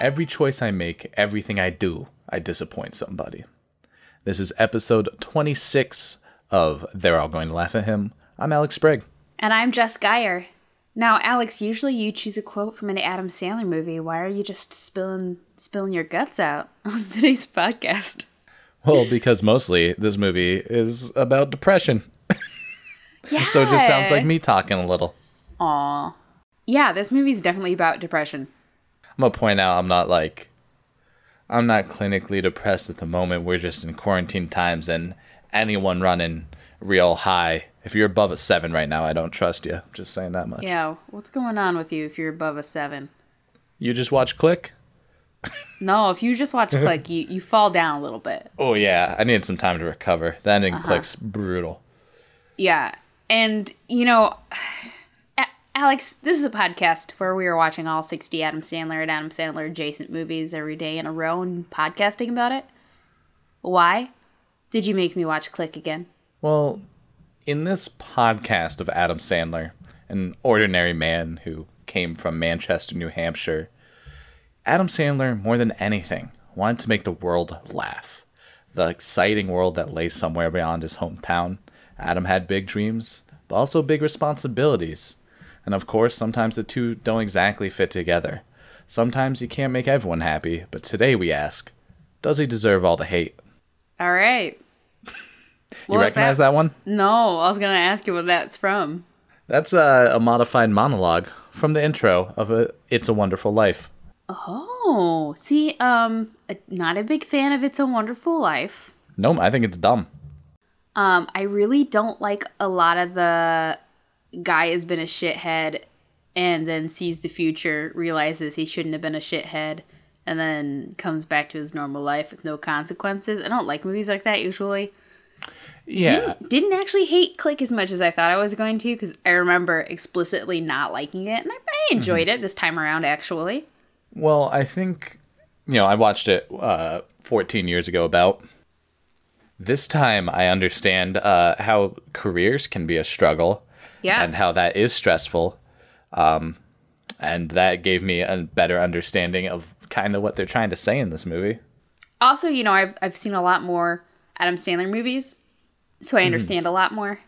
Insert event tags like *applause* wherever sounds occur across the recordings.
Every choice I make, everything I do, I disappoint somebody. This is episode 26 of They're All Going to Laugh at Him. I'm Alex Sprague. And I'm Jess Geyer. Now, Alex, usually you choose a quote from an Adam Sandler movie. Why are you just spilling spilling your guts out *laughs* on today's podcast? Well, because mostly this movie is about depression. Yeah. *laughs* So it just sounds like me talking a little. Aw. Yeah, this movie's definitely about depression. I'm gonna point out I'm not like I'm not clinically depressed at the moment. We're just in quarantine times and anyone running real high. If you're above a seven right now, I don't trust you. Just saying that much. Yeah, what's going on with you if you're above a seven? You just watch Click? No, if you just watch *laughs* Click, you, you fall down a little bit. Oh yeah, I need some time to recover. The ending uh-huh. Click's brutal. Yeah. And, you know, Alex, this is a podcast where we are watching all 60 Adam Sandler and Adam Sandler adjacent movies every day in a row and podcasting about it. Why did you make me watch Click again? Well, in this podcast of Adam Sandler, an ordinary man who came from Manchester, New Hampshire, Adam Sandler, more than anything, wanted to make the world laugh. The exciting world that lay somewhere beyond his hometown. Adam had big dreams, but also big responsibilities. And of course, sometimes the two don't exactly fit together. Sometimes you can't make everyone happy, but today we ask, does he deserve all the hate? All right. *laughs* You recognize that? one? No, I was going to ask you what that's from. That's a, a modified monologue from the intro of a It's a Wonderful Life. Oh, see, um, not a big fan of It's a Wonderful Life. No, I think it's dumb. Um, I really don't like a lot of the guy has been a shithead and then sees the future, realizes he shouldn't have been a shithead, and then comes back to his normal life with no consequences. I don't like movies like that usually. Yeah. Didn't, didn't actually hate Click as much as I thought I was going to because I remember explicitly not liking it, and I, I enjoyed it this time around actually. Well, I think, you know, I watched it uh, 14 years ago about. This time I understand uh, how careers can be a struggle Yeah. and how that is stressful. Um, and that gave me a better understanding of kind of what they're trying to say in this movie. also, you know, I've I've seen a lot more Adam Sandler movies, so I understand a lot more.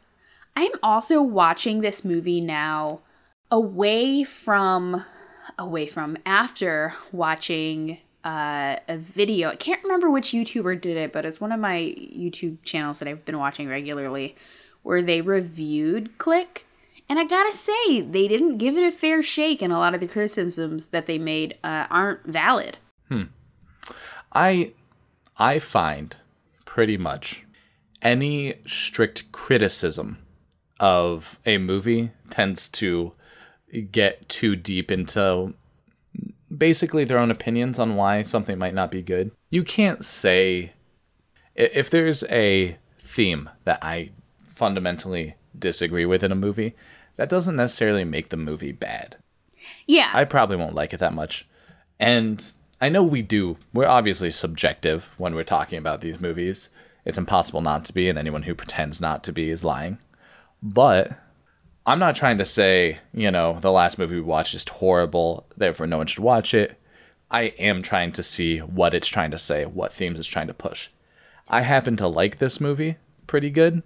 I'm also watching this movie now away from away from after watching uh, a video. I can't remember which YouTuber did it, but it's one of my YouTube channels that I've been watching regularly where they reviewed Click. And I gotta say, they didn't give it a fair shake, and a lot of the criticisms that they made uh, aren't valid. Hmm. I I find pretty much any strict criticism of a movie tends to get too deep into basically their own opinions on why something might not be good. You can't say if there's a theme that I fundamentally disagree with in a movie, that doesn't necessarily make the movie bad. Yeah. I probably won't like it that much. And I know we do. We're obviously subjective when we're talking about these movies. It's impossible not to be, and anyone who pretends not to be is lying. But I'm not trying to say, you know, the last movie we watched is horrible, therefore no one should watch it. I am trying to see what it's trying to say, what themes it's trying to push. I happen to like this movie pretty good,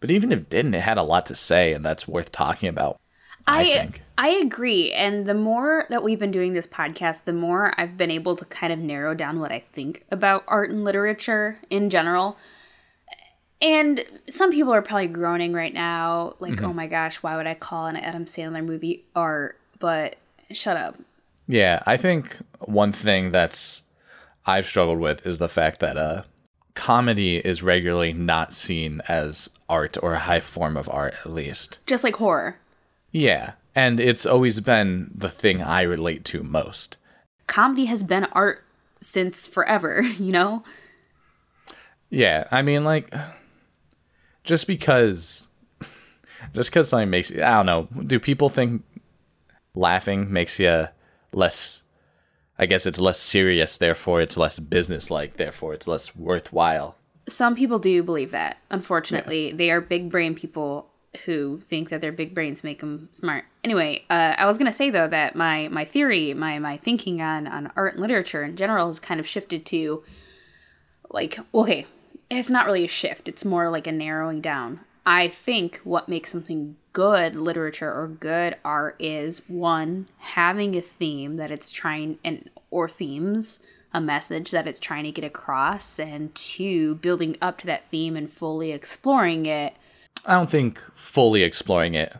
but even if it didn't, it had a lot to say, and that's worth talking about. I, I. I agree. And the more that we've been doing this podcast, the more I've been able to kind of narrow down what I think about art and literature in general. And some people are probably groaning right now, like, oh my gosh, why would I call an Adam Sandler movie art? But shut up. Yeah, I think one thing that's I've struggled with is the fact that uh comedy is regularly not seen as art or a high form of art at least. Just like horror. Yeah, and it's always been the thing I relate to most. Comedy has been art since forever, *laughs* you know? Yeah, I mean like just because just because something makes I don't know, do people think laughing makes you less I guess it's less serious, therefore it's less businesslike, therefore it's less worthwhile. Some people do believe that, unfortunately. They are big brain people who think that their big brains make them smart. Anyway, uh, I was gonna say though that my my theory, my my thinking on on art and literature in general has kind of shifted to like okay, it's not really a shift. It's more like a narrowing down. I think what makes something good literature or good art is one having a theme that it's trying and or themes a message that it's trying to get across and two building up to that theme and fully exploring it I don't think fully exploring it.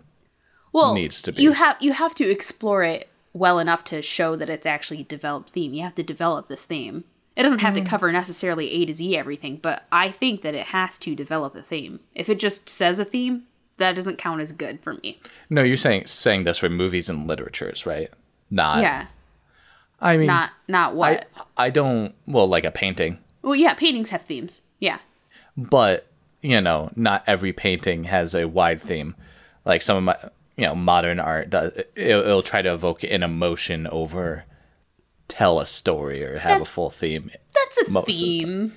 well Needs to be. you have you have to explore it well enough to show that it's actually a developed theme you have to develop this theme it doesn't have Mm. to cover necessarily a to z everything but i think that it has to develop a theme if it just says a theme that doesn't count as good for me No, you're saying saying this for movies and literatures, right? Not. yeah I mean, not not what I don't. Well, like a painting, well yeah paintings have themes yeah but you know, not every painting has a wide theme. Like some of my, you know, modern art does. It'll, it'll try to evoke an emotion over tell a story or have a full theme. that's a theme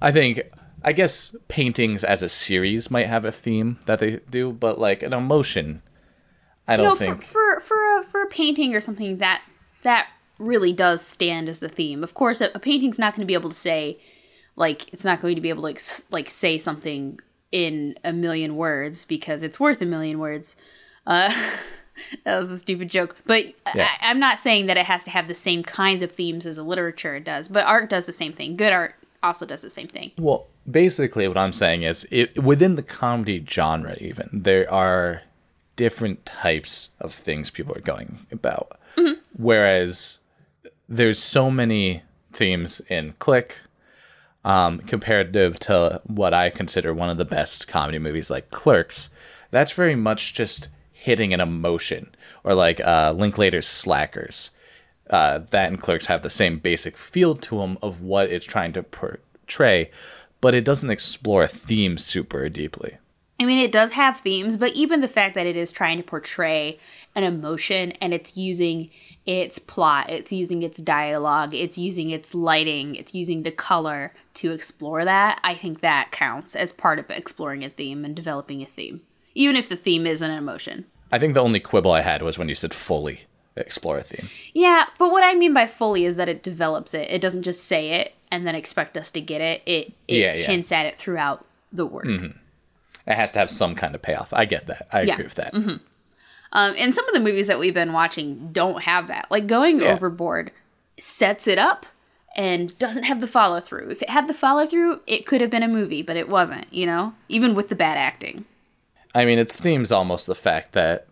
I think. I guess paintings as a series might have a theme that they do, but like an emotion, I don't no think. for for for a, for a painting or something that that really does stand as the theme of course a, a painting's not going to be able to say like it's not going to be able to like, like say something in a million words because it's worth a million words uh *laughs* *laughs* that was a stupid joke but Yeah. I, i'm not saying that it has to have the same kinds of themes as a literature does but art does the same thing good art also does the same thing Well, basically, what I'm saying is, it, within the comedy genre, even there are different types of things people are going about. Whereas there's so many themes in Click, um, comparative to what I consider one of the best comedy movies, like Clerks. That's very much just hitting an emotion, or like uh, Linklater's Slackers uh, that and Clerks have the same basic feel to them of what it's trying to portray, but it doesn't explore a theme super deeply. I mean, it does have themes, but even the fact that it is trying to portray an emotion and it's using its plot, it's using its dialogue, it's using its lighting, it's using the color to explore that, I think that counts as part of exploring a theme and developing a theme, even if the theme isn't an emotion. I think the only quibble I had was when you said fully explore a theme. Yeah, but what I mean by fully is that it develops it. It doesn't just say it and then expect us to get it. It, it Yeah, yeah. hints at it throughout the work. It has to have some kind of payoff. I get that. I Yeah. agree with that. Um, and some of the movies that we've been watching don't have that. Like Going. Overboard sets it up and doesn't have the follow through. If it had the follow through, it could have been a movie, but it wasn't, you know? Even with the bad acting. I mean, its theme's almost the fact that,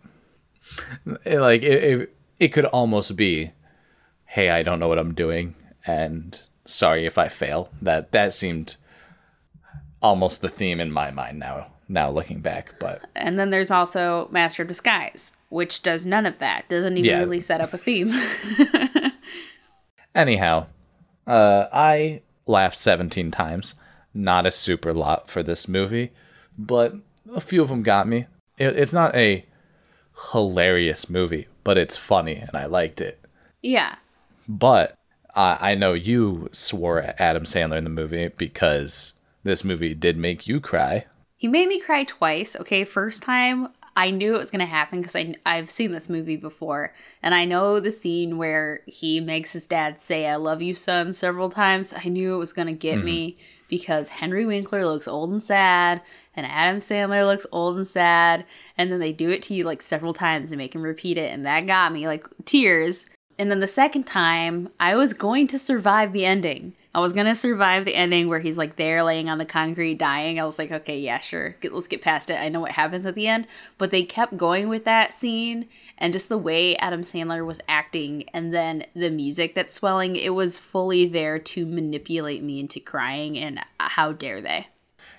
it, like, it, it, it could almost be, hey, I don't know what I'm doing, and sorry if I fail. That that seemed almost the theme in my mind now. Now looking back, but And then there's also Master of Disguise, which does none of that. Doesn't even Yeah. really set up a theme. *laughs* Anyhow, uh, I laughed 17 times. Not a super lot for this movie, but a few of them got me. It, it's not a hilarious movie, but it's funny and I liked it. yeah. But uh, I know you swore at Adam Sandler in the movie because this movie did make you cry. He made me cry twice. Okay, first time I knew it was gonna happen because I I've seen this movie before, and I know the scene where he makes his dad say "I love you, son" several times. I knew it was gonna get me because Henry Winkler looks old and sad, and Adam Sandler looks old and sad, and then they do it to you like several times and make him repeat it, and that got me like tears. And then the second time, I was going to survive the ending. I was gonna survive the ending where he's like there laying on the concrete dying. I was like, okay, yeah, sure, get, let's get past it. I know what happens at the end. But they kept going with that scene and just the way Adam Sandler was acting and then the music that's swelling, it was fully there to manipulate me into crying. And uh, how dare they?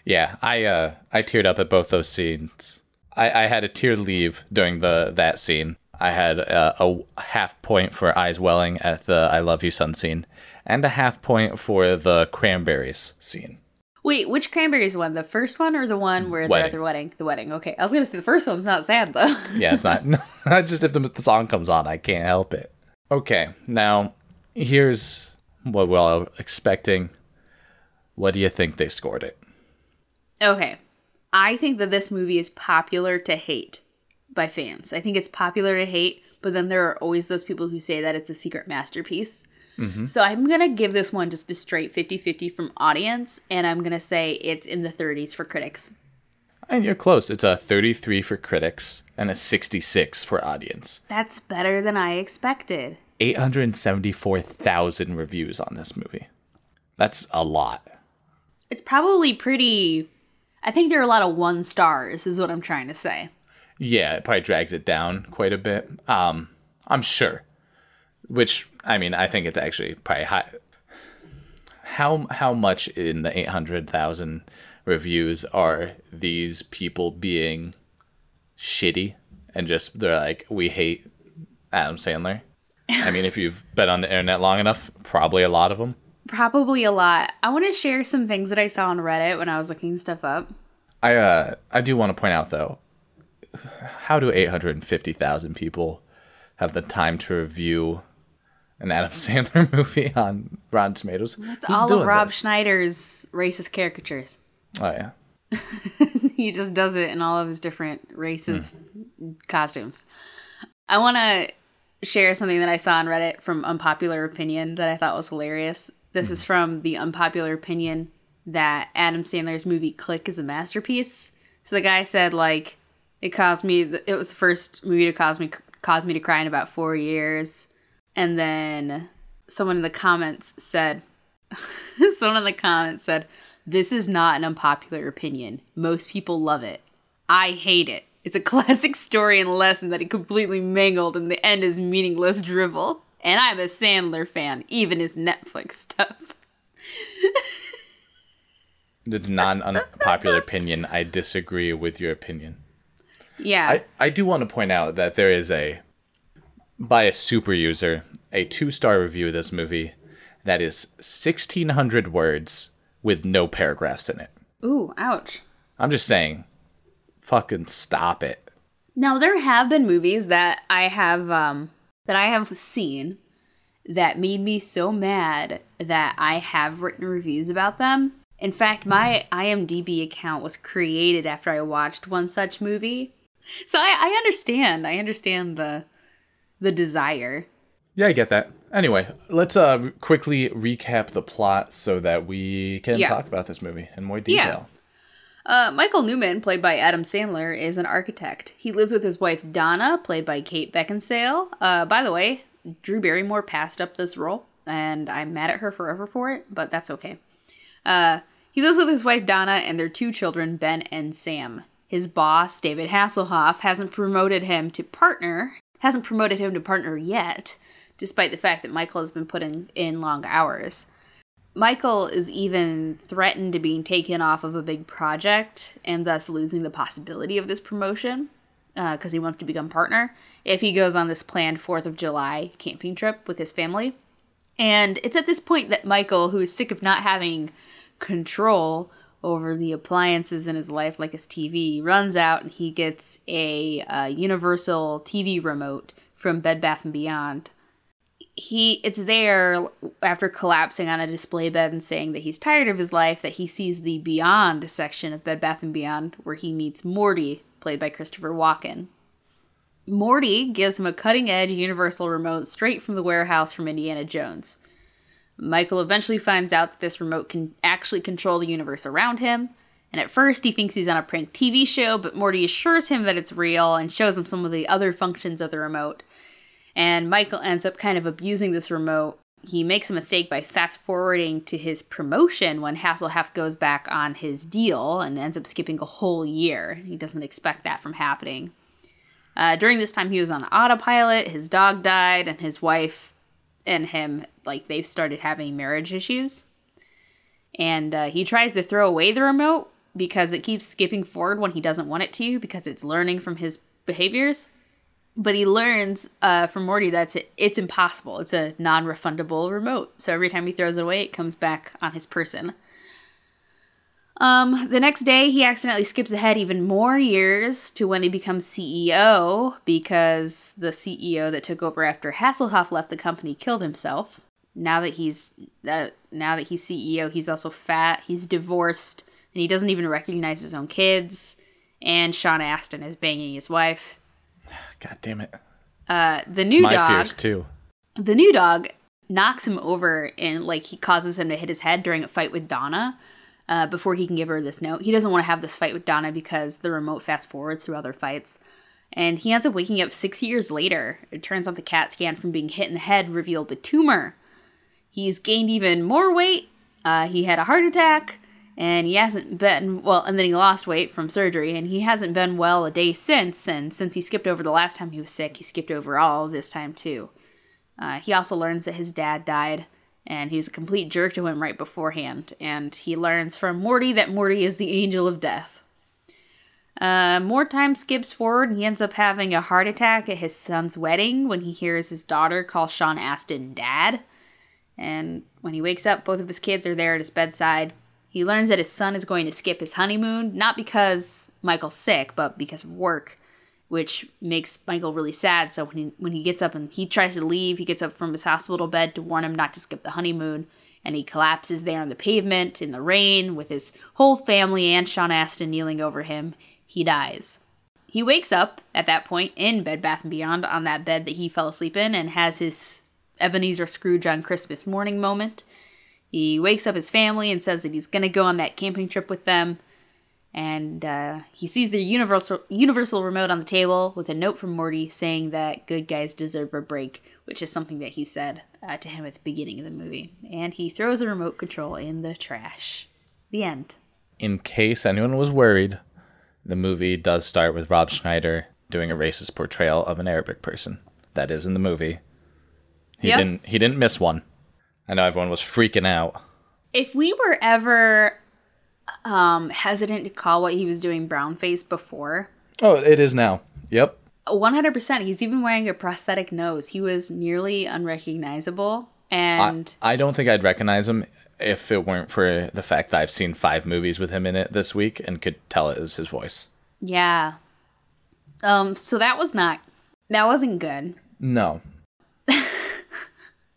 Yeah, I uh, I teared up at both those scenes. I, I had a tear leave during the that scene. I had uh, a half point for eyes welling at the "I love you, son" scene, and a half point for the cranberries scene. Wait, which cranberries one? The first one or the one where they're Wedding. at the wedding? The wedding. Okay, I was gonna say the first one's not sad though. *laughs* Yeah, it's not. *laughs* not just if the, the song comes on, I can't help it. Okay, now here's what we're all expecting. What do you think they scored it? Okay. I think that this movie is popular to hate by fans. I think it's popular to hate, but then there are always those people who say that it's a secret masterpiece. Mm-hmm. So I'm going to give this one just a straight 50 50 from audience, and I'm going to say it's in the 30s for critics. And you're close. It's a 33 for critics and a 66 for audience. That's better than I expected. 874,000 reviews on this movie. That's a lot. It's probably pretty. I think there are a lot of one stars, is what I'm trying to say. Yeah, it probably drags it down quite a bit. Um, I'm sure. Which I mean, I think it's actually probably high. How how much in the 800,000 reviews are these people being shitty and just they're like we hate Adam Sandler? I mean, if you've been on the internet long enough, probably a lot of them. Probably a lot. I want to share some things that I saw on Reddit when I was looking stuff up. I uh I do want to point out though, how do 850,000 people have the time to review an Adam *laughs* Sandler movie on Rotten Tomatoes? It's Who's all of Rob this? Schneider's racist caricatures. *laughs* Oh yeah. he just does it in all of his different racist costumes. I want to share something that I saw on Reddit from Unpopular Opinion that I thought was hilarious. This is hmm. from the Unpopular Opinion that Adam Sandler's movie Click is a masterpiece. So the guy said like it caused me it was the first movie to cause me caused me to cry in about 4 years. And then someone in the comments said *laughs* someone in the comments said this is not an unpopular opinion. Most people love it. I hate it. It's a *laughs* classic story and lesson that he completely mangled, and the end is meaningless drivel. And I'm a Sandler fan, even his Netflix stuff. It's not an unpopular opinion. I disagree with your opinion. Yeah. I, I do want to point out that there is a by a super user a two star review of this movie that is sixteen hundred words with no paragraphs in it. Ooh, ouch. I'm just saying, fucking stop it. Now there have been movies that I have um that I have seen that made me so mad that I have written reviews about them. In fact, my IMDb account was created after I watched one such movie. So I, I understand. I understand the the desire. Yeah, I get that. Anyway, let's uh quickly recap the plot so that we can Yeah. talk about this movie in more Yeah. Uh, Michael Newman, played by Adam Sandler, is an architect. He lives with his wife Donna, played by Kate Beckinsale. Uh, by the way, Drew Barrymore passed up this role, and I'm mad at her forever for it, but that's okay. Uh, he lives with his wife Donna and their two children, Ben and Sam. His boss, David Hasselhoff, hasn't promoted him to partner, hasn't promoted him to partner yet, despite the fact that Michael has been putting in long hours. Michael is even threatened to being taken off of a big project and thus losing the possibility of this promotion because he wants to become partner if he goes on this planned 4th of July camping trip with his family. And it's at this point that Michael, who is sick of not having control over the appliances in his life, like his TV, runs out and he gets a uh, universal TV remote from Bed Bath and Beyond he it's there after collapsing on a display bed and saying that he's tired of his life that he sees the beyond section of bed bath and beyond where he meets morty played by christopher walken. Morty gives him a cutting edge universal remote straight from the warehouse from indiana jones. Michael eventually finds out that this remote can actually control the universe around him and at first he thinks he's on a prank tv show but morty assures him that it's real and shows him some of the other functions of the remote and Michael ends up kind of abusing this remote. He makes a mistake by fast forwarding to his promotion when Hasselhoff goes back on his deal and ends up skipping a whole year. He doesn't expect that from happening. Uh, during this time, he was on autopilot. His dog died, and his wife and him, like, they've started having marriage issues. And uh, he tries to throw away the remote because it keeps skipping forward when he doesn't want it to because it's learning from his behaviors but he learns uh, from Morty that it's, it's impossible. It's a non-refundable remote. So every time he throws it away, it comes back on his person. Um, the next day, he accidentally skips ahead even more years to when he becomes CEO because the CEO that took over after Hasselhoff left the company killed himself. Now that he's uh, now that he's CEO, he's also fat. He's divorced. and he doesn't even recognize his own kids. And Sean Astin is banging his wife. God damn it. Uh, the new My dog, fears too. the new dog, knocks him over and like he causes him to hit his head during a fight with Donna. Uh, before he can give her this note, he doesn't want to have this fight with Donna because the remote fast forwards through other fights. And he ends up waking up six years later. It turns out the CAT scan from being hit in the head revealed a tumor. He's gained even more weight. Uh, he had a heart attack, and he hasn't been well. And then he lost weight from surgery, and he hasn't been well a day since. And since he skipped over the last time he was sick, he skipped over all this time too. Uh, he also learns that his dad died, and he was a complete jerk to him right beforehand. And he learns from Morty that Morty is the angel of death. Uh, more time skips forward, and he ends up having a heart attack at his son's wedding when he hears his daughter call Sean Astin dad. And when he wakes up, both of his kids are there at his bedside. He learns that his son is going to skip his honeymoon, not because Michael's sick, but because of work, which makes Michael really sad. So when he, when he gets up and he tries to leave, he gets up from his hospital bed to warn him not to skip the honeymoon, and he collapses there on the pavement in the rain with his whole family and Sean Astin kneeling over him. He dies. He wakes up at that point in Bed Bath and Beyond on that bed that he fell asleep in and has his Ebenezer Scrooge on Christmas morning moment. He wakes up his family and says that he's going to go on that camping trip with them. And uh, he sees the universal universal remote on the table with a note from Morty saying that good guys deserve a break, which is something that he said uh, to him at the beginning of the movie. And he throws the remote control in the trash. The end. In case anyone was worried, the movie does start with Rob Schneider doing a racist portrayal of an Arabic person. That is in the movie. He Yep. didn't he didn't miss one. I know everyone was freaking out. If we were ever um, hesitant to call what he was doing brownface before, Oh, it is now. Yep. 100%. He's even wearing a prosthetic nose. He was nearly unrecognizable. I, And I don't think I'd recognize him if it weren't for the fact that I've seen five movies with him in it this week and could tell it was his voice. yeah. Um, so that was not, that wasn't good. No. *laughs* that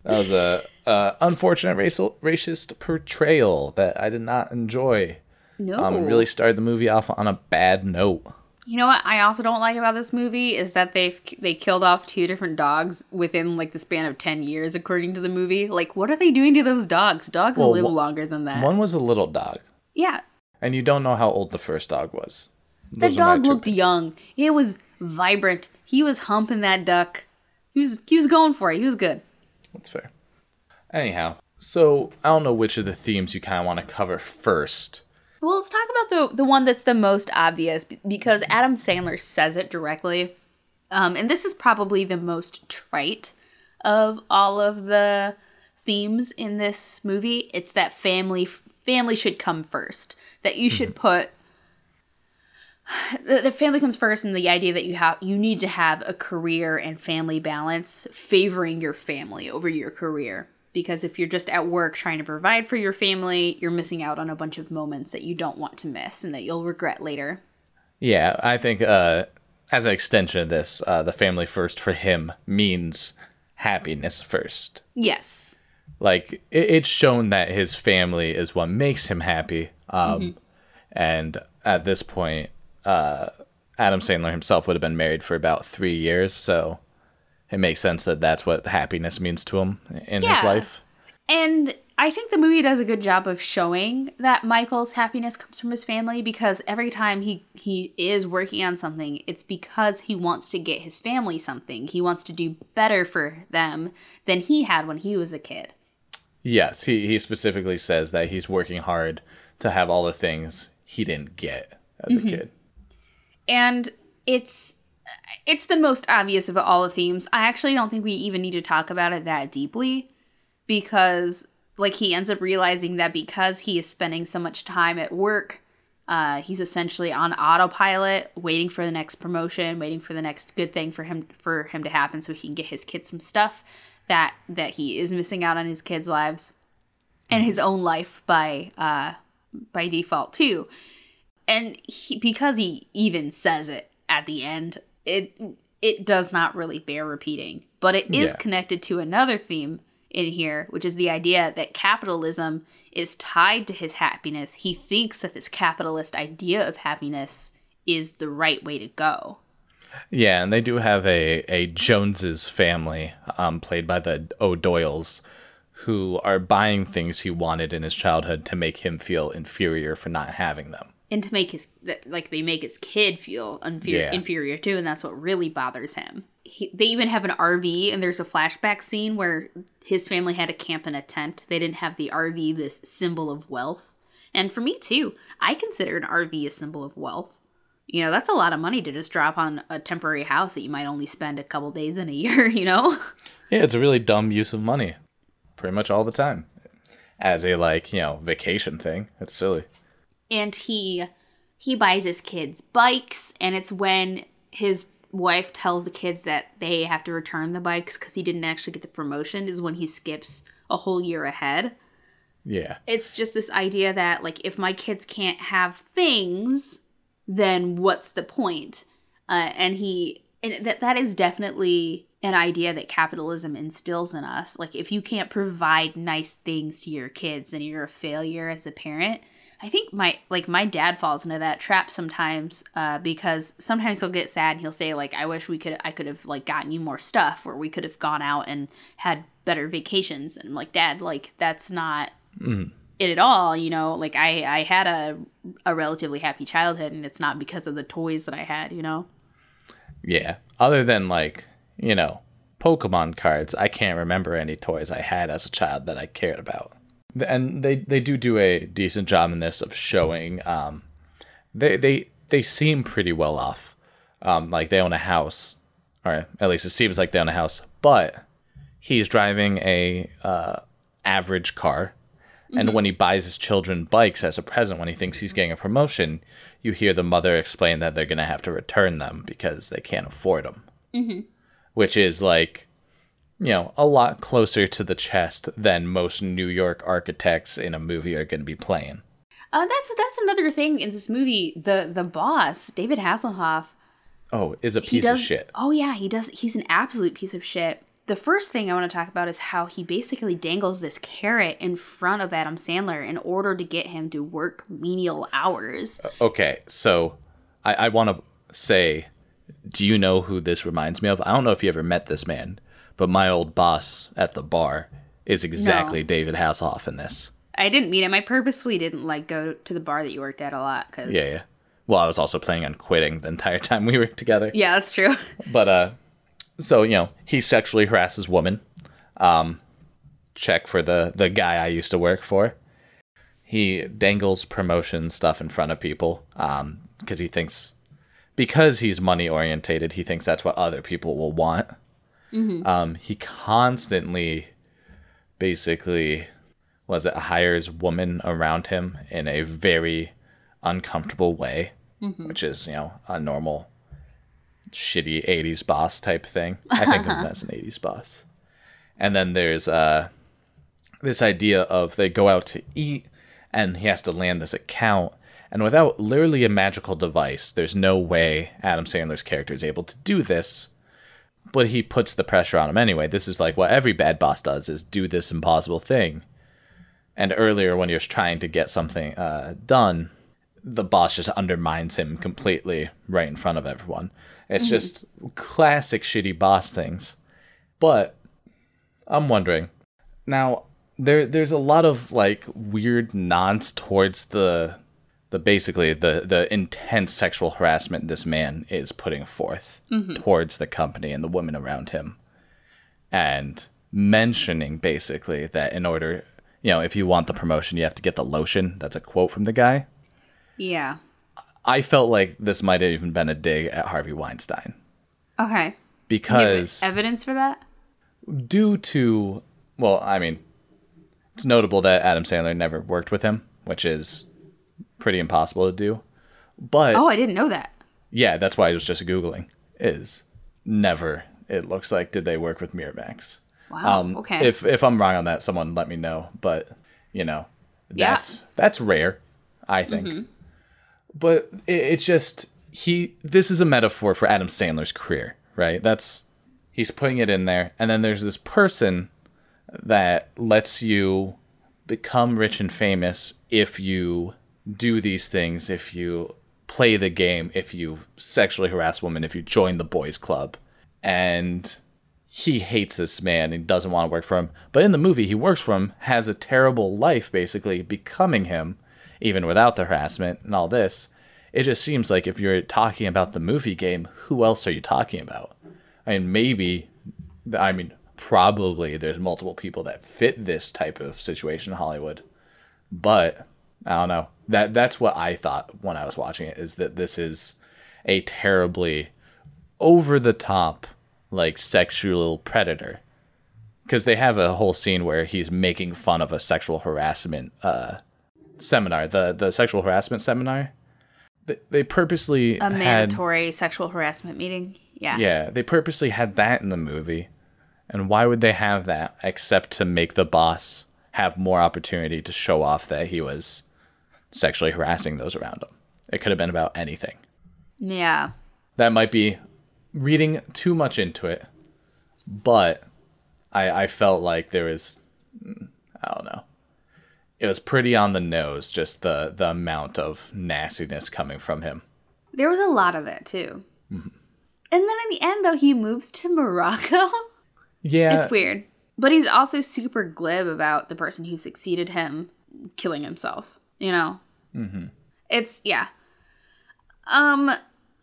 was a, a unfortunate racial racist portrayal that I did not enjoy. No. Um, really started the movie off on a bad note. You know what I also don't like about this movie is that they they killed off two different dogs within like the span of 10 years according to the movie. Like what are they doing to those dogs? Dogs Well, live longer than that. One was a little dog, yeah. and you don't know how old the first dog was. The Those are my dog looked young. It was vibrant. He was humping that duck. He was he was going for it. He was good. That's fair. Anyhow, so I don't know which of the themes you kind of want to cover first. Well, let's talk about the the one that's the most obvious because Adam Sandler says it directly. Um, and this is probably the most trite of all of the themes in this movie. It's that family family should come first. That you should put *sighs* the, the family comes first and the idea that you have you need to have a career and family balance favoring your family over your career because if you're just at work trying to provide for your family you're missing out on a bunch of moments that you don't want to miss and that you'll regret later Yeah, I think uh, as an extension of this, uh, the family first for him means happiness first. yes Like it, it's shown that his family is what makes him happy. Um, And at this point, uh, Adam Sandler himself would have been married for about three years, so it makes sense that that's what happiness means to him in his Yeah. life. And I think the movie does a good job of showing that Michael's happiness comes from his family because every time he he is working on something, it's because he wants to get his family something. He wants to do better for them than he had when he was a kid. Yes, he, he specifically says that he's working hard to have all the things he didn't get as a mm-hmm. kid. And it's it's the most obvious of all the themes. I actually don't think we even need to talk about it that deeply because like he ends up realizing that because he is spending so much time at work uh, he's essentially on autopilot waiting for the next promotion waiting for the next good thing for him for him to happen so he can get his kids some stuff that that he is missing out on his kids lives and his own life by uh by default too and he, because he even says it at the end it it does not really bear repeating but it is Yeah. connected to another theme in here, which is the idea that capitalism is tied to his happiness. He thinks that this capitalist idea of happiness is the right way to go. Yeah, and they do have a a Joneses family, um, played by the O'Doyles, who are buying things he wanted in his childhood to make him feel inferior for not having them. And to make his like they make his kid feel inferior, Yeah. inferior too, and that's what really bothers him. He, they even have an RV, and there's a flashback scene where his family had to camp in a tent. They didn't have the RV, this symbol of wealth. And for me too, I consider an RV a symbol of wealth. You know, that's a lot of money to just drop on a temporary house that you might only spend a couple days in a *laughs* year. You know. Yeah, it's a really dumb use of money, pretty much all the time, as a like you know vacation thing. It's silly. And he he buys his kids bikes and it's when his wife tells the kids that they have to return the bikes because he didn't actually get the promotion is when he skips a whole year ahead. Yeah, it's just this idea that like if my kids can't have things then what's the point? Uh, and he and that that is definitely an idea that capitalism instills in us. Like if you can't provide nice things to your kids and you're a failure as a parent i think my like my dad falls into that trap sometimes uh, because sometimes he'll get sad and he'll say like i wish we could i could have like gotten you more stuff or we could have gone out and had better vacations and I'm like dad like that's not it at all you know like i i had a a relatively happy childhood and it's not because of the toys that i had you know yeah. Other than like you know Pokemon cards, I can't remember any toys I had as a child that I cared about. And they they do do a decent job in this of showing. Um, they they they seem pretty well off. Um, like they own a house, or at least it seems like they own a house. But he's driving a uh, average car, and when he buys his children bikes as a present, when he thinks he's getting a promotion, you hear the mother explain that they're gonna have to return them because they can't afford them. Mm-hmm. Which is like, you know, a lot closer to the chest than most New York architects in a movie are gonna be playing. uh, that's that's another thing in this movie the the boss david hasselhoff Oh, is a piece does of shit. oh yeah he does he's an absolute piece of shit the first thing i want to talk about is how he basically dangles this carrot in front of adam sandler in order to get him to work menial hours Okay, so I, I want to say, do you know who this reminds me of? I don't know if you ever met this man, but my old boss at the bar is exactly David Hasselhoff in this. i didn't meet him i purposely didn't like go to the bar that you worked at a lot because Yeah, yeah. Well, I was also planning on quitting the entire *laughs* time we were together. yeah that's true But uh, so you know, he sexually harasses women. Um, check for the the guy I used to work for. He dangles promotion stuff in front of people um, because he thinks because he's money orientated, he thinks that's what other people will want. Um, he constantly, basically, was it hires women around him in a very uncomfortable way, which is you know a normal shitty 80s boss type thing. I think of him as an *laughs* 80s boss. And then there's uh, this idea of they go out to eat and he has to land this account. And without literally a magical device, there's no way Adam Sandler's character is able to do this. But he puts the pressure on him anyway. This is like what every bad boss does is do this impossible thing. And earlier when he was trying to get something uh, done, the boss just undermines him completely right in front of everyone. It's just classic shitty boss things. But I'm wondering now there there's a lot of like weird nods towards the the basically the the intense sexual harassment this man is putting forth mm-hmm. towards the company and the women around him. And mentioning basically that in order you know if you want the promotion you have to get the lotion. That's a quote from the guy. Yeah. I felt like this might have even been a dig at Harvey Weinstein. Okay. You have because evidence for that? due to well, I mean, it's notable that Adam Sandler never worked with him, which is pretty impossible to do. But oh i didn't know that yeah, that's why I was just googling. Is never. It looks like did they work with Miramax? wow Um, okay If if I'm wrong on that, someone let me know. But you know, Yeah. that's that's rare, I think. But it, it's just he. This is a metaphor for Adam Sandler's career, right? That's he's putting it in there, and then there's this person that lets you become rich and famous if you do these things, if you play the game, if you sexually harass women, if you join the boys club. And he hates this man and doesn't want to work for him. But in the movie, he works for him, has a terrible life basically, becoming him, even without the harassment and all this. It just seems like if you're talking about the movie game, who else are you talking about? I mean, maybe, I mean, probably there's multiple people that fit this type of situation in Hollywood. But I don't know. That that's what I thought when I was watching it is that this is a terribly over the top like sexual predator. Cuz they have a whole scene where he's making fun of a sexual harassment uh, seminar, the the sexual harassment seminar. They, they purposely a had- mandatory sexual harassment meeting. Yeah. yeah, they purposely had that in the movie. And why would they have that except to make the boss have more opportunity to show off that he was sexually harassing those around him? It could have been about anything. Yeah. That might be reading too much into it, but I, I felt like there was, I don't know. It was pretty on the nose, just the, the amount of nastiness coming from him. There was a lot of it too. Mm-hmm. And then in the end, though, he moves to Morocco. Yeah. it's weird. But he's also super glib about the person who succeeded him killing himself. You know? Mm-hmm. It's, yeah. Um,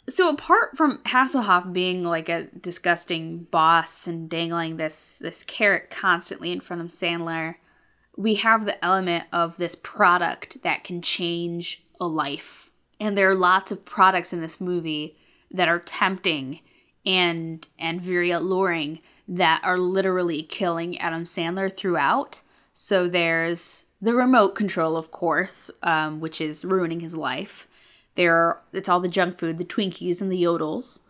so apart from Hasselhoff being like a disgusting boss and dangling this this carrot constantly in front of Sandler, we have the element of this product that can change a life. And there are lots of products in this movie that are tempting and and very alluring that are literally killing Adam Sandler throughout. So there's the remote control, of course, um, which is ruining his life. There, are, it's all the junk food, the Twinkies and the Yodels.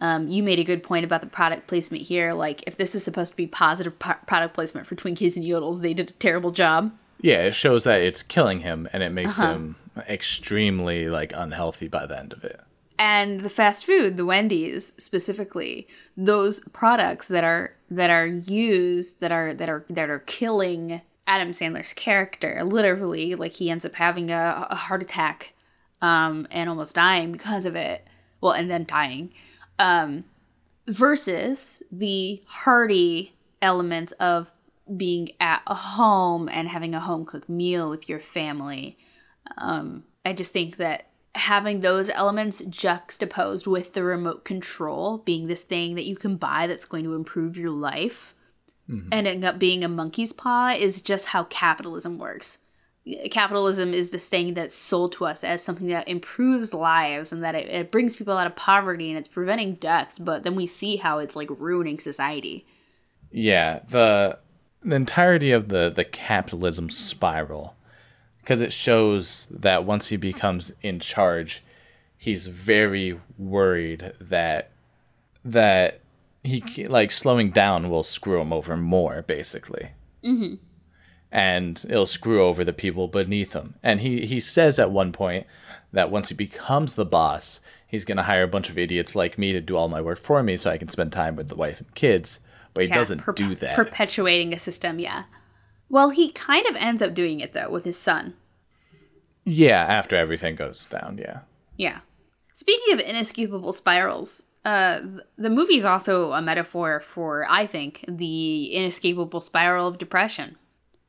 Um, you made a good point about the product placement here. Like, if this is supposed to be positive po- product placement for Twinkies and Yodels, they did a terrible job. Yeah, it shows that it's killing him and it makes him extremely like unhealthy by the end of it. and the fast food the wendy's specifically those products that are that are used that are that are that are killing adam sandler's character literally like he ends up having a, a heart attack um and almost dying because of it. Well and then dying. Um versus the hearty element of being at a home and having a home cooked meal with your family. Um, I just think that having those elements juxtaposed with the remote control being this thing that you can buy that's going to improve your life Mm-hmm. and ending up being a monkey's paw is just how capitalism works. Capitalism is this thing that's sold to us as something that improves lives and that it, it brings people out of poverty and it's preventing deaths, but then we see how it's like ruining society. Yeah, the the entirety of the the capitalism spiral because it shows that once he becomes in charge, he's very worried that that he like slowing down will screw him over more basically. Mm-hmm. And it'll screw over the people beneath him. And he he says at one point that once he becomes the boss, he's gonna hire a bunch of idiots like me to do all my work for me, so I can spend time with the wife and kids. But he Yeah, doesn't perp- do that. Perpetuating a system, yeah. Well, he kind of ends up doing it though with his son. Yeah, after everything goes down, yeah. Yeah. Speaking of inescapable spirals, uh, the movie is also a metaphor for, I think, the inescapable spiral of depression.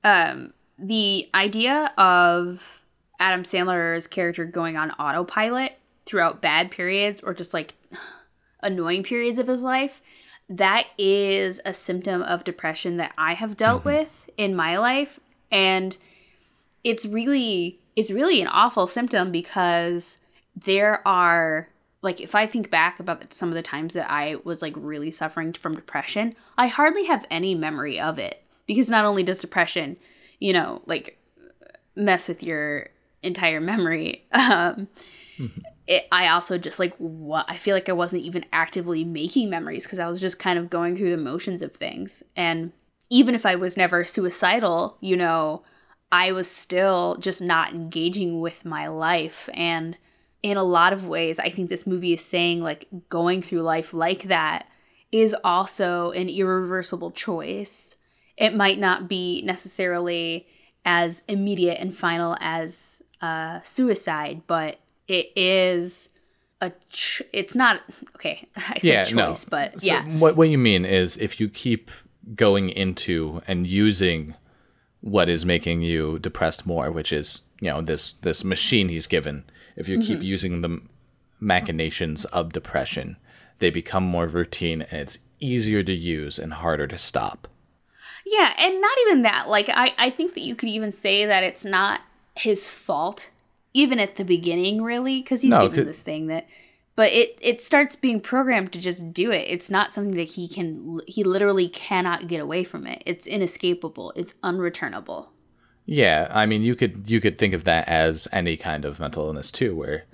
Um, the idea of Adam Sandler's character going on autopilot throughout bad periods or just like *sighs* annoying periods of his life, that is a symptom of depression that I have dealt with in my life. And it's really it's really an awful symptom because there are like if I think back about some of the times that I was like really suffering from depression, I hardly have any memory of it because not only does depression, you know, like mess with your entire memory, *laughs* um, it, I also just like what I feel like I wasn't even actively making memories because I was just kind of going through the motions of things. And even if I was never suicidal, you know, I was still just not engaging with my life. And in a lot of ways, I think this movie is saying like going through life like that is also an irreversible choice. it might not be necessarily as immediate and final as uh, suicide, but it is a. It's not okay. *laughs* I said Yeah, choice, no. but So yeah, What what you mean is if you keep going into and using what is making you depressed more, which is you know this this machine he's given. If you keep mm-hmm. using the machinations of depression, they become more routine and it's easier to use and harder to stop. Yeah, and not even that. Like I, I think that you could even say that it's not his fault, even at the beginning, really, because he's No, given this thing that. But it it starts being programmed to just do it. It's not something that he can. He literally cannot get away from it. It's inescapable. It's unreturnable. Yeah, I mean, you could you could think of that as any kind of mental illness too, where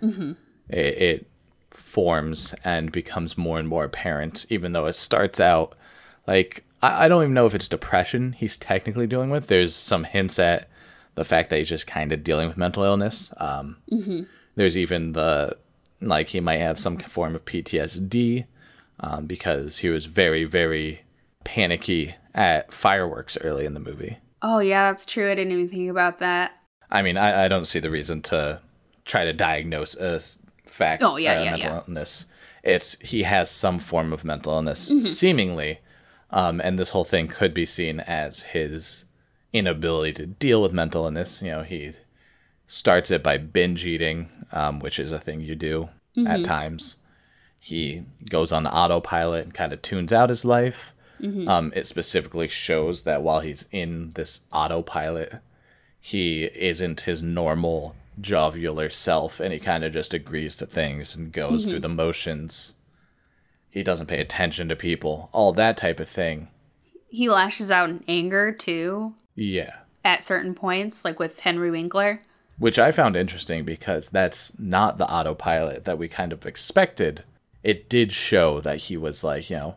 it, it forms and becomes more and more apparent, even though it starts out like I, I don't even know if it's depression he's technically dealing with. There's some hints at the fact that he's just kind of dealing with mental illness. Um, There's even the like he might have some form of PTSD um, because he was very very panicky at fireworks early in the movie. Oh yeah, that's true. I didn't even think about that. I mean, I, I don't see the reason to try to diagnose a fact. Oh, yeah, uh, yeah, mental yeah. illness. It's he has some form of mental illness, Mm-hmm. seemingly, um, and this whole thing could be seen as his inability to deal with mental illness. You know, he starts it by binge eating, um, which is a thing you do Mm-hmm. at times. He goes on autopilot and kind of tunes out his life. Mm-hmm. Um, it specifically shows that while he's in this autopilot, he isn't his normal jovialer self and he kind of just agrees to things and goes Mm-hmm. through the motions. He doesn't pay attention to people, all that type of thing. He lashes out in anger too Yeah. at certain points, like with Henry Winkler. Which I found interesting because that's not the autopilot that we kind of expected. It did show that he was like, you know,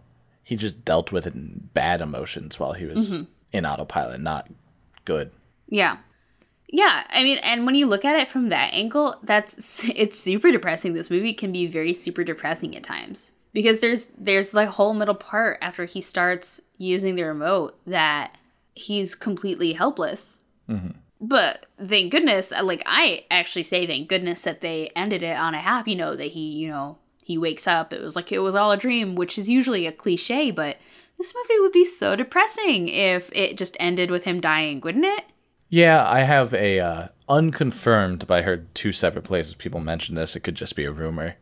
he just dealt with it in bad emotions while he was in autopilot, not good. Yeah. Yeah, I mean, and when you look at it from that angle, that's *laughs* it's super depressing. This movie can be very super depressing at times because there's there's like whole middle part after he starts using the remote that he's completely helpless. But thank goodness, uh, like I actually say thank goodness that they ended it on a happy note that he, you know, he wakes up. It was like it was all a dream, which is usually a cliche, but this movie would be so depressing if it just ended with him dying, wouldn't it? Yeah, I have a uh, unconfirmed, but I heard two separate places people mention this. It could just be a rumor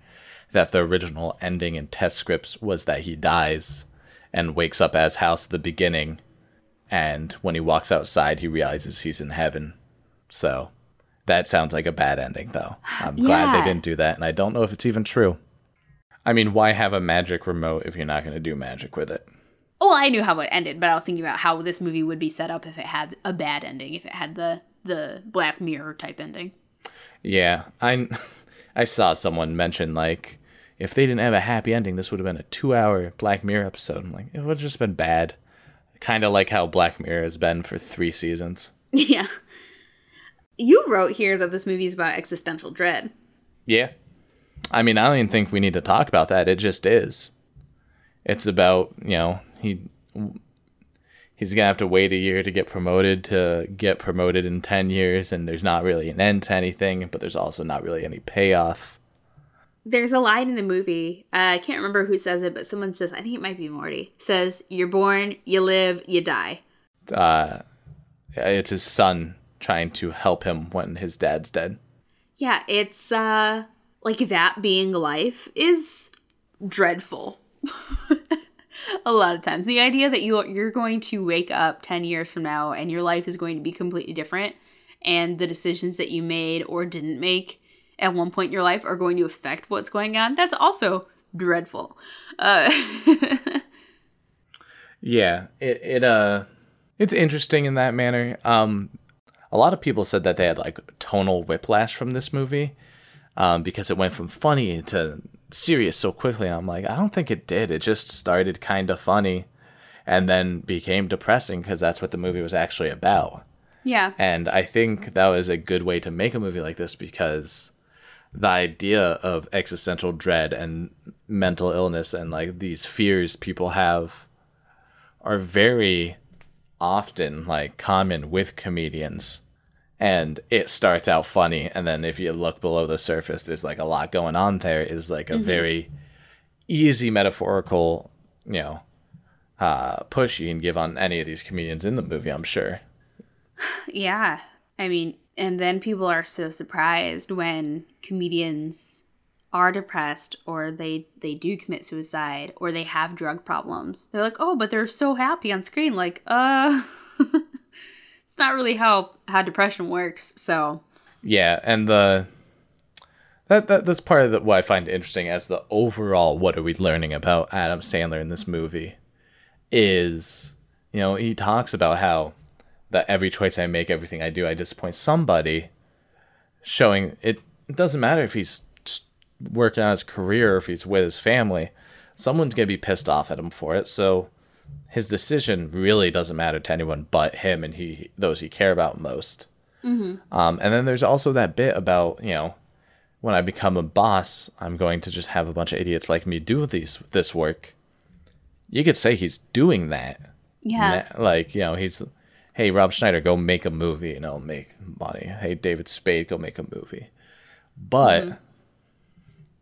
that the original ending in test scripts was that he dies and wakes up as House at the beginning, and when he walks outside, he realizes he's in heaven. So that sounds like a bad ending, though. I'm glad they didn't do that, and I don't know if it's even true. I mean, why have a magic remote if you're not going to do magic with it? Well, I knew how it ended, but I was thinking about how this movie would be set up if it had a bad ending, if it had the the Black Mirror type ending. Yeah, I *laughs* I saw someone mention like if they didn't have a happy ending, this would have been a two-hour Black Mirror episode. I'm like, it would have just been bad. Kind of like how Black Mirror has been for three seasons. *laughs* yeah. You wrote here that this movie is about existential dread. Yeah, I mean, I don't even think we need to talk about that. It just is. It's about you know he he's gonna have to wait a year to get promoted to get promoted in ten years, and there's not really an end to anything, but there's also not really any payoff. There's a line in the movie. Uh, I can't remember who says it, but someone says, I think it might be Morty, says, You're born, you live, you die. uh, it's his son trying to help him when his dad's dead. Yeah, it's uh like that being life is dreadful. *laughs* a lot of times. The idea that you you're going to wake up 10 years from now and your life is going to be completely different and the decisions that you made or didn't make at one point in your life are going to affect what's going on. That's also dreadful. Uh *laughs* Yeah, it it uh, it's interesting in that manner. Um, a lot of people said that they had like tonal whiplash from this movie, um, because it went from funny to serious so quickly. And I'm like, I don't think it did. It just started kind of funny, and then became depressing because that's what the movie was actually about. yeah. And I think that was a good way to make a movie like this because the idea of existential dread and mental illness and like these fears people have are very often like common with comedians and it starts out funny and then if you look below the surface there's like a lot going on there is like a mm-hmm. very easy metaphorical you know uh, push you can give on any of these comedians in the movie i'm sure. *sighs* Yeah. I mean and then people are so surprised when comedians are depressed or they they do commit suicide or they have drug problems. They're like oh but they're so happy on screen. Like uh *laughs* it's not really how how depression works so yeah and the that, that that's part of the, what i find interesting as the overall what are we learning about adam sandler in this movie is you know he talks about how that every choice i make everything i do i disappoint somebody showing it, doesn't matter if he's working on his career, or if he's with his family, someone's gonna be pissed off at him for it. So his decision really doesn't matter to anyone but him and he those he care about most. Mm-hmm. Um, and then there's also that bit about you know when I become a boss, I'm going to just have a bunch of idiots like me do these this work. You could say he's doing that. Yeah. Like you know he's, hey Rob Schneider, go make a movie and I'll make money. Hey David Spade, go make a movie. But mm-hmm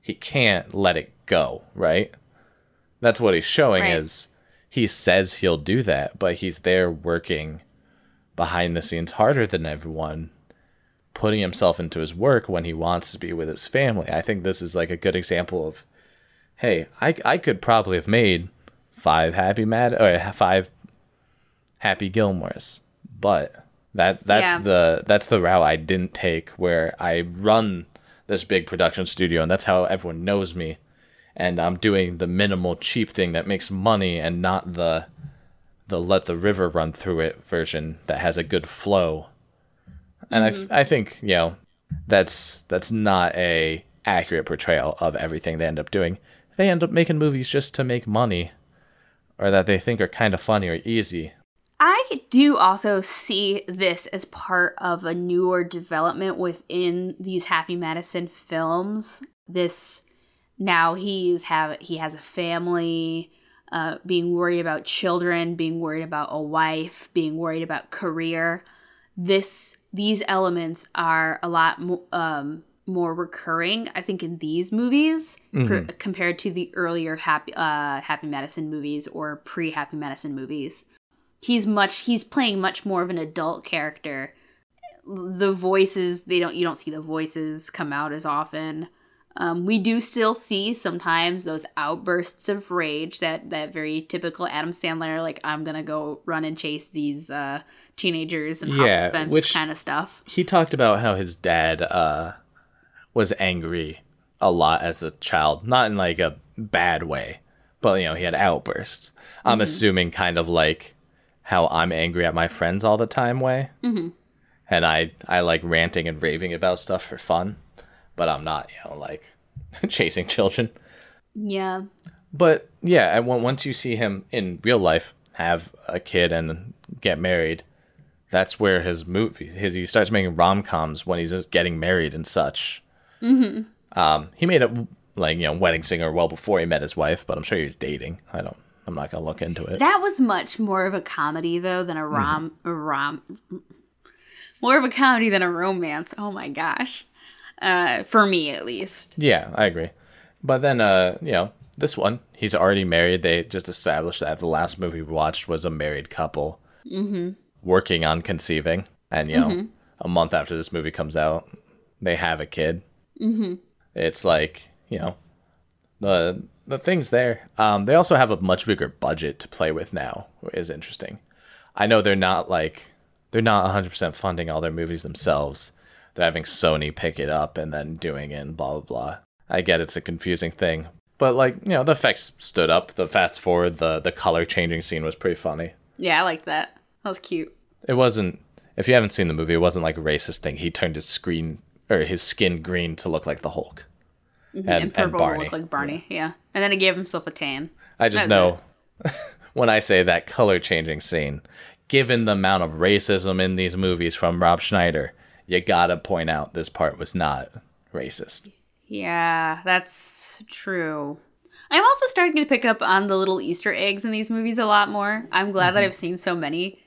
he can't let it go, right? That's what he's showing right. is he says he'll do that, but he's there working behind the scenes harder than everyone, putting himself into his work when he wants to be with his family. I think this is like a good example of hey, I I could probably have made five happy mad or five happy Gilmores, but that that's yeah. the that's the route I didn't take where I run this big production studio, and that's how everyone knows me. And I'm doing the minimal, cheap thing that makes money, and not the the let the river run through it version that has a good flow. And mm-hmm. I I think you know that's that's not a accurate portrayal of everything they end up doing. They end up making movies just to make money, or that they think are kind of funny or easy. I do also see this as part of a newer development within these Happy Madison films. This now he's have he has a family, uh, being worried about children, being worried about a wife, being worried about career. This these elements are a lot mo- um, more recurring, I think, in these movies mm-hmm. per, compared to the earlier Happy uh, Happy Madison movies or pre Happy Madison movies he's much he's playing much more of an adult character the voices they don't you don't see the voices come out as often um, we do still see sometimes those outbursts of rage that that very typical Adam Sandler like I'm gonna go run and chase these uh, teenagers and hop yeah, fence kind of stuff. He talked about how his dad uh, was angry a lot as a child, not in like a bad way, but you know he had outbursts. I'm mm-hmm. assuming kind of like how I'm angry at my friends all the time way. Mm-hmm. And I, I like ranting and raving about stuff for fun, but I'm not, you know, like *laughs* chasing children. Yeah. But yeah, once you see him in real life have a kid and get married, that's where his movie, his, he starts making rom coms when he's getting married and such. Mm-hmm. Um, he made a like you know wedding singer well before he met his wife, but I'm sure he was dating. I don't I'm not gonna look into it. That was much more of a comedy though than a mm-hmm. rom mm-hmm. a rom more of a comedy than a romance. Oh my gosh. Uh, for me at least. Yeah, I agree. But then uh, you know, this one, he's already married. They just established that the last movie we watched was a married couple mm-hmm. working on conceiving. And you know, mm-hmm. a month after this movie comes out, they have a kid. Mm-hmm. It's like, you know, the the things there. Um, they also have a much bigger budget to play with now, is interesting. I know they're not like they're not 100% funding all their movies themselves. Having Sony pick it up and then doing it and blah blah blah. I get it's a confusing thing, but like you know the effects stood up. The fast forward, the the color changing scene was pretty funny. Yeah, I liked that. That was cute. It wasn't. If you haven't seen the movie, it wasn't like a racist thing. He turned his screen or his skin green to look like the Hulk. Mm-hmm. And, and, purple and looked like Barney. Yeah. yeah. and then he gave himself a tan. I just know *laughs* when I say that color changing scene, given the amount of racism in these movies from Rob Schneider, you gotta point out this part was not racist. Yeah, that's true. I'm also starting to pick up on the little Easter eggs in these movies a lot more. I'm glad mm-hmm. that I've seen so many.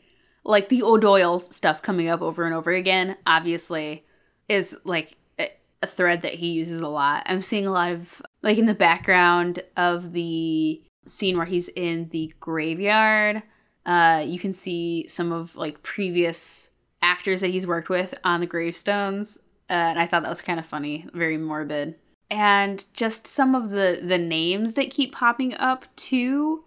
like the O'Doyle stuff coming up over and over again, obviously, is like a, a thread that he uses a lot. I'm seeing a lot of like in the background of the scene where he's in the graveyard. Uh, you can see some of like previous actors that he's worked with on the gravestones, uh, and I thought that was kind of funny, very morbid, and just some of the the names that keep popping up too,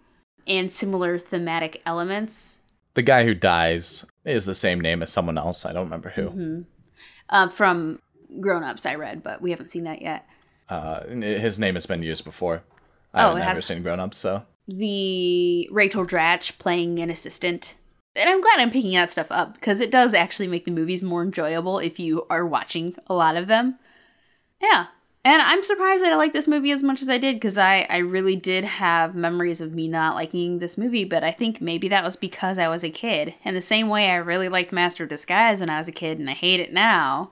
and similar thematic elements. The guy who dies is the same name as someone else. I don't remember who. Mm-hmm. Uh, from Grown Ups, I read, but we haven't seen that yet. Uh, his name has been used before. I've Oh, it never has- seen Grown Ups, so the Rachel Dratch playing an assistant. And I'm glad I'm picking that stuff up because it does actually make the movies more enjoyable if you are watching a lot of them. Yeah. And I'm surprised that I like this movie as much as I did because I, I really did have memories of me not liking this movie, but I think maybe that was because I was a kid. And the same way I really liked Master of Disguise when I was a kid and I hate it now,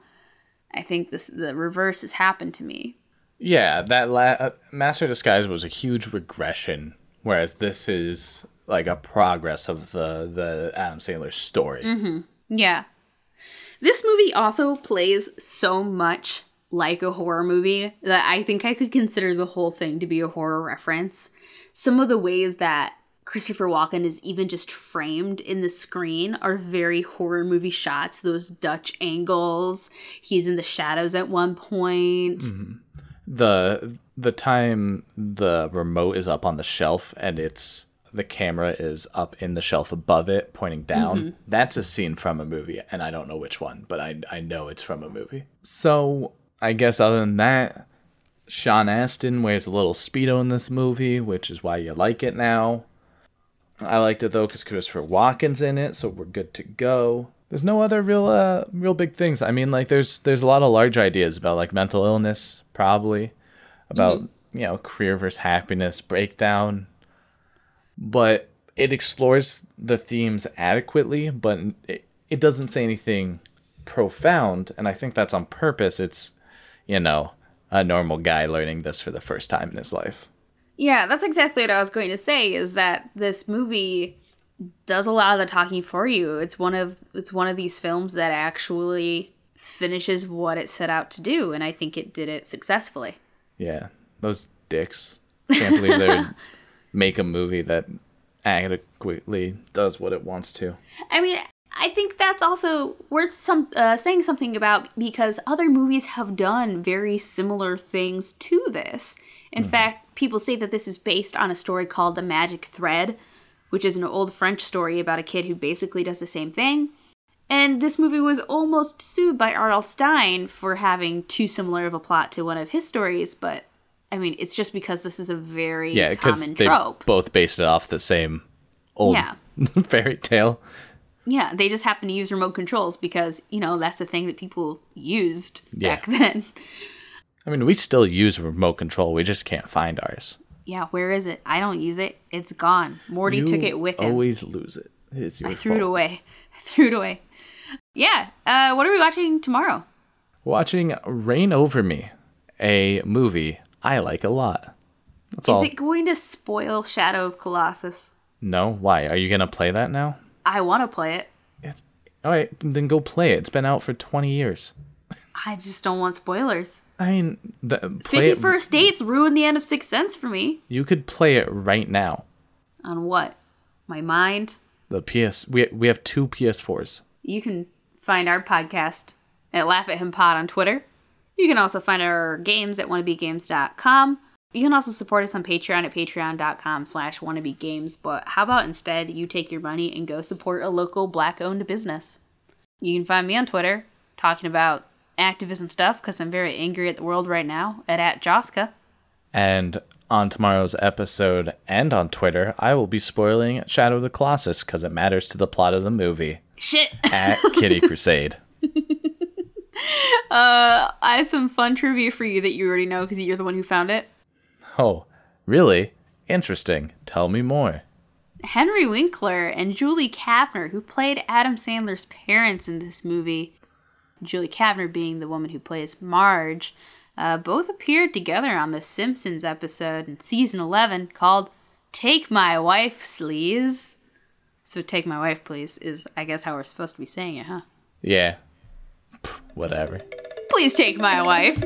I think this the reverse has happened to me. yeah, that la- uh, Master of Disguise was a huge regression, whereas this is like a progress of the the Adam Sandler story. Mm-hmm. Yeah. This movie also plays so much like a horror movie that I think I could consider the whole thing to be a horror reference. Some of the ways that Christopher Walken is even just framed in the screen are very horror movie shots, those Dutch angles. He's in the shadows at one point. Mm-hmm. the the time the remote is up on the shelf and it's the camera is up in the shelf above it pointing down that's a scene from a movie and i don't know which one but i i know it's from a movie. So i guess other than that sean astin wears a little speedo in this movie which is why you like it now. I liked it though because christopher walken's in it so we're good to go. There's no other real uh real big things. I mean like there's there's a lot of large ideas about like mental illness probably about you know career versus happiness breakdown but it explores the themes adequately but it, it doesn't say anything profound and i think that's on purpose it's you know a normal guy learning this for the first time in his life Yeah, that's exactly what I was going to say is that this movie does a lot of the talking for you. It's one of it's one of these films that actually finishes what it set out to do and I think it did it successfully. yeah those dicks can't believe they would *laughs* make a movie that adequately does what it wants to I mean, I think that's also worth some uh, saying something about because other movies have done very similar things to this. In fact, people say that this is based on a story called The Magic Thread, which is an old French story about a kid who basically does the same thing. And this movie was almost sued by R.L. Stine for having too similar of a plot to one of his stories, but I mean, it's just because this is a very yeah common they trope. both based it off the same old Yeah. *laughs* fairy tale Yeah, they just happen to use remote controls because, you know, that's the thing that people used Yeah. back *laughs* then. I mean, we still use remote control. We just can't find ours. Yeah, where is it? I don't use it. It's gone. Morty took it with him. Always lose it. It's your I threw it away. I threw it away. Yeah. Uh, what are we watching tomorrow? Watching Reign Over Me, a movie I like a lot. That's all. Is it going to spoil Shadow of Colossus? No, why? Are you gonna play that now? I want to play it. It's all right. Then go play it. It's been out for twenty years. I just don't want spoilers. I mean, Fifty it. Dates ruined the end of Sixth Sense for me. You could play it right now. On what? My mind? The PS. We we have two PS4s. You can find our podcast at Laugh at Him Pod on Twitter. You can also find our games at wannabegames.com. You can also support us on Patreon at patreon.com slash wannabegames. But how about instead you take your money and go support a local black-owned business? You can find me on Twitter talking about activism stuff because I'm very angry at the world right now at, at Joska. And on tomorrow's episode and on Twitter, I will be spoiling Shadow of the Colossus because it matters to the plot of the movie Shit! at Kitty *laughs* Crusade. *laughs* Uh, I have some fun trivia for you that you already know because you're the one who found it. Oh, really? Interesting. Tell me more. Henry Winkler and Julie Kavner, who played Adam Sandler's parents in this movie, Julie Kavner being the woman who plays Marge, uh, both appeared together on The Simpsons episode in season 11 called Take My Wife, Sleaze. So take my wife, please, is I guess how we're supposed to be saying it, huh? Yeah. Whatever. Please take my wife.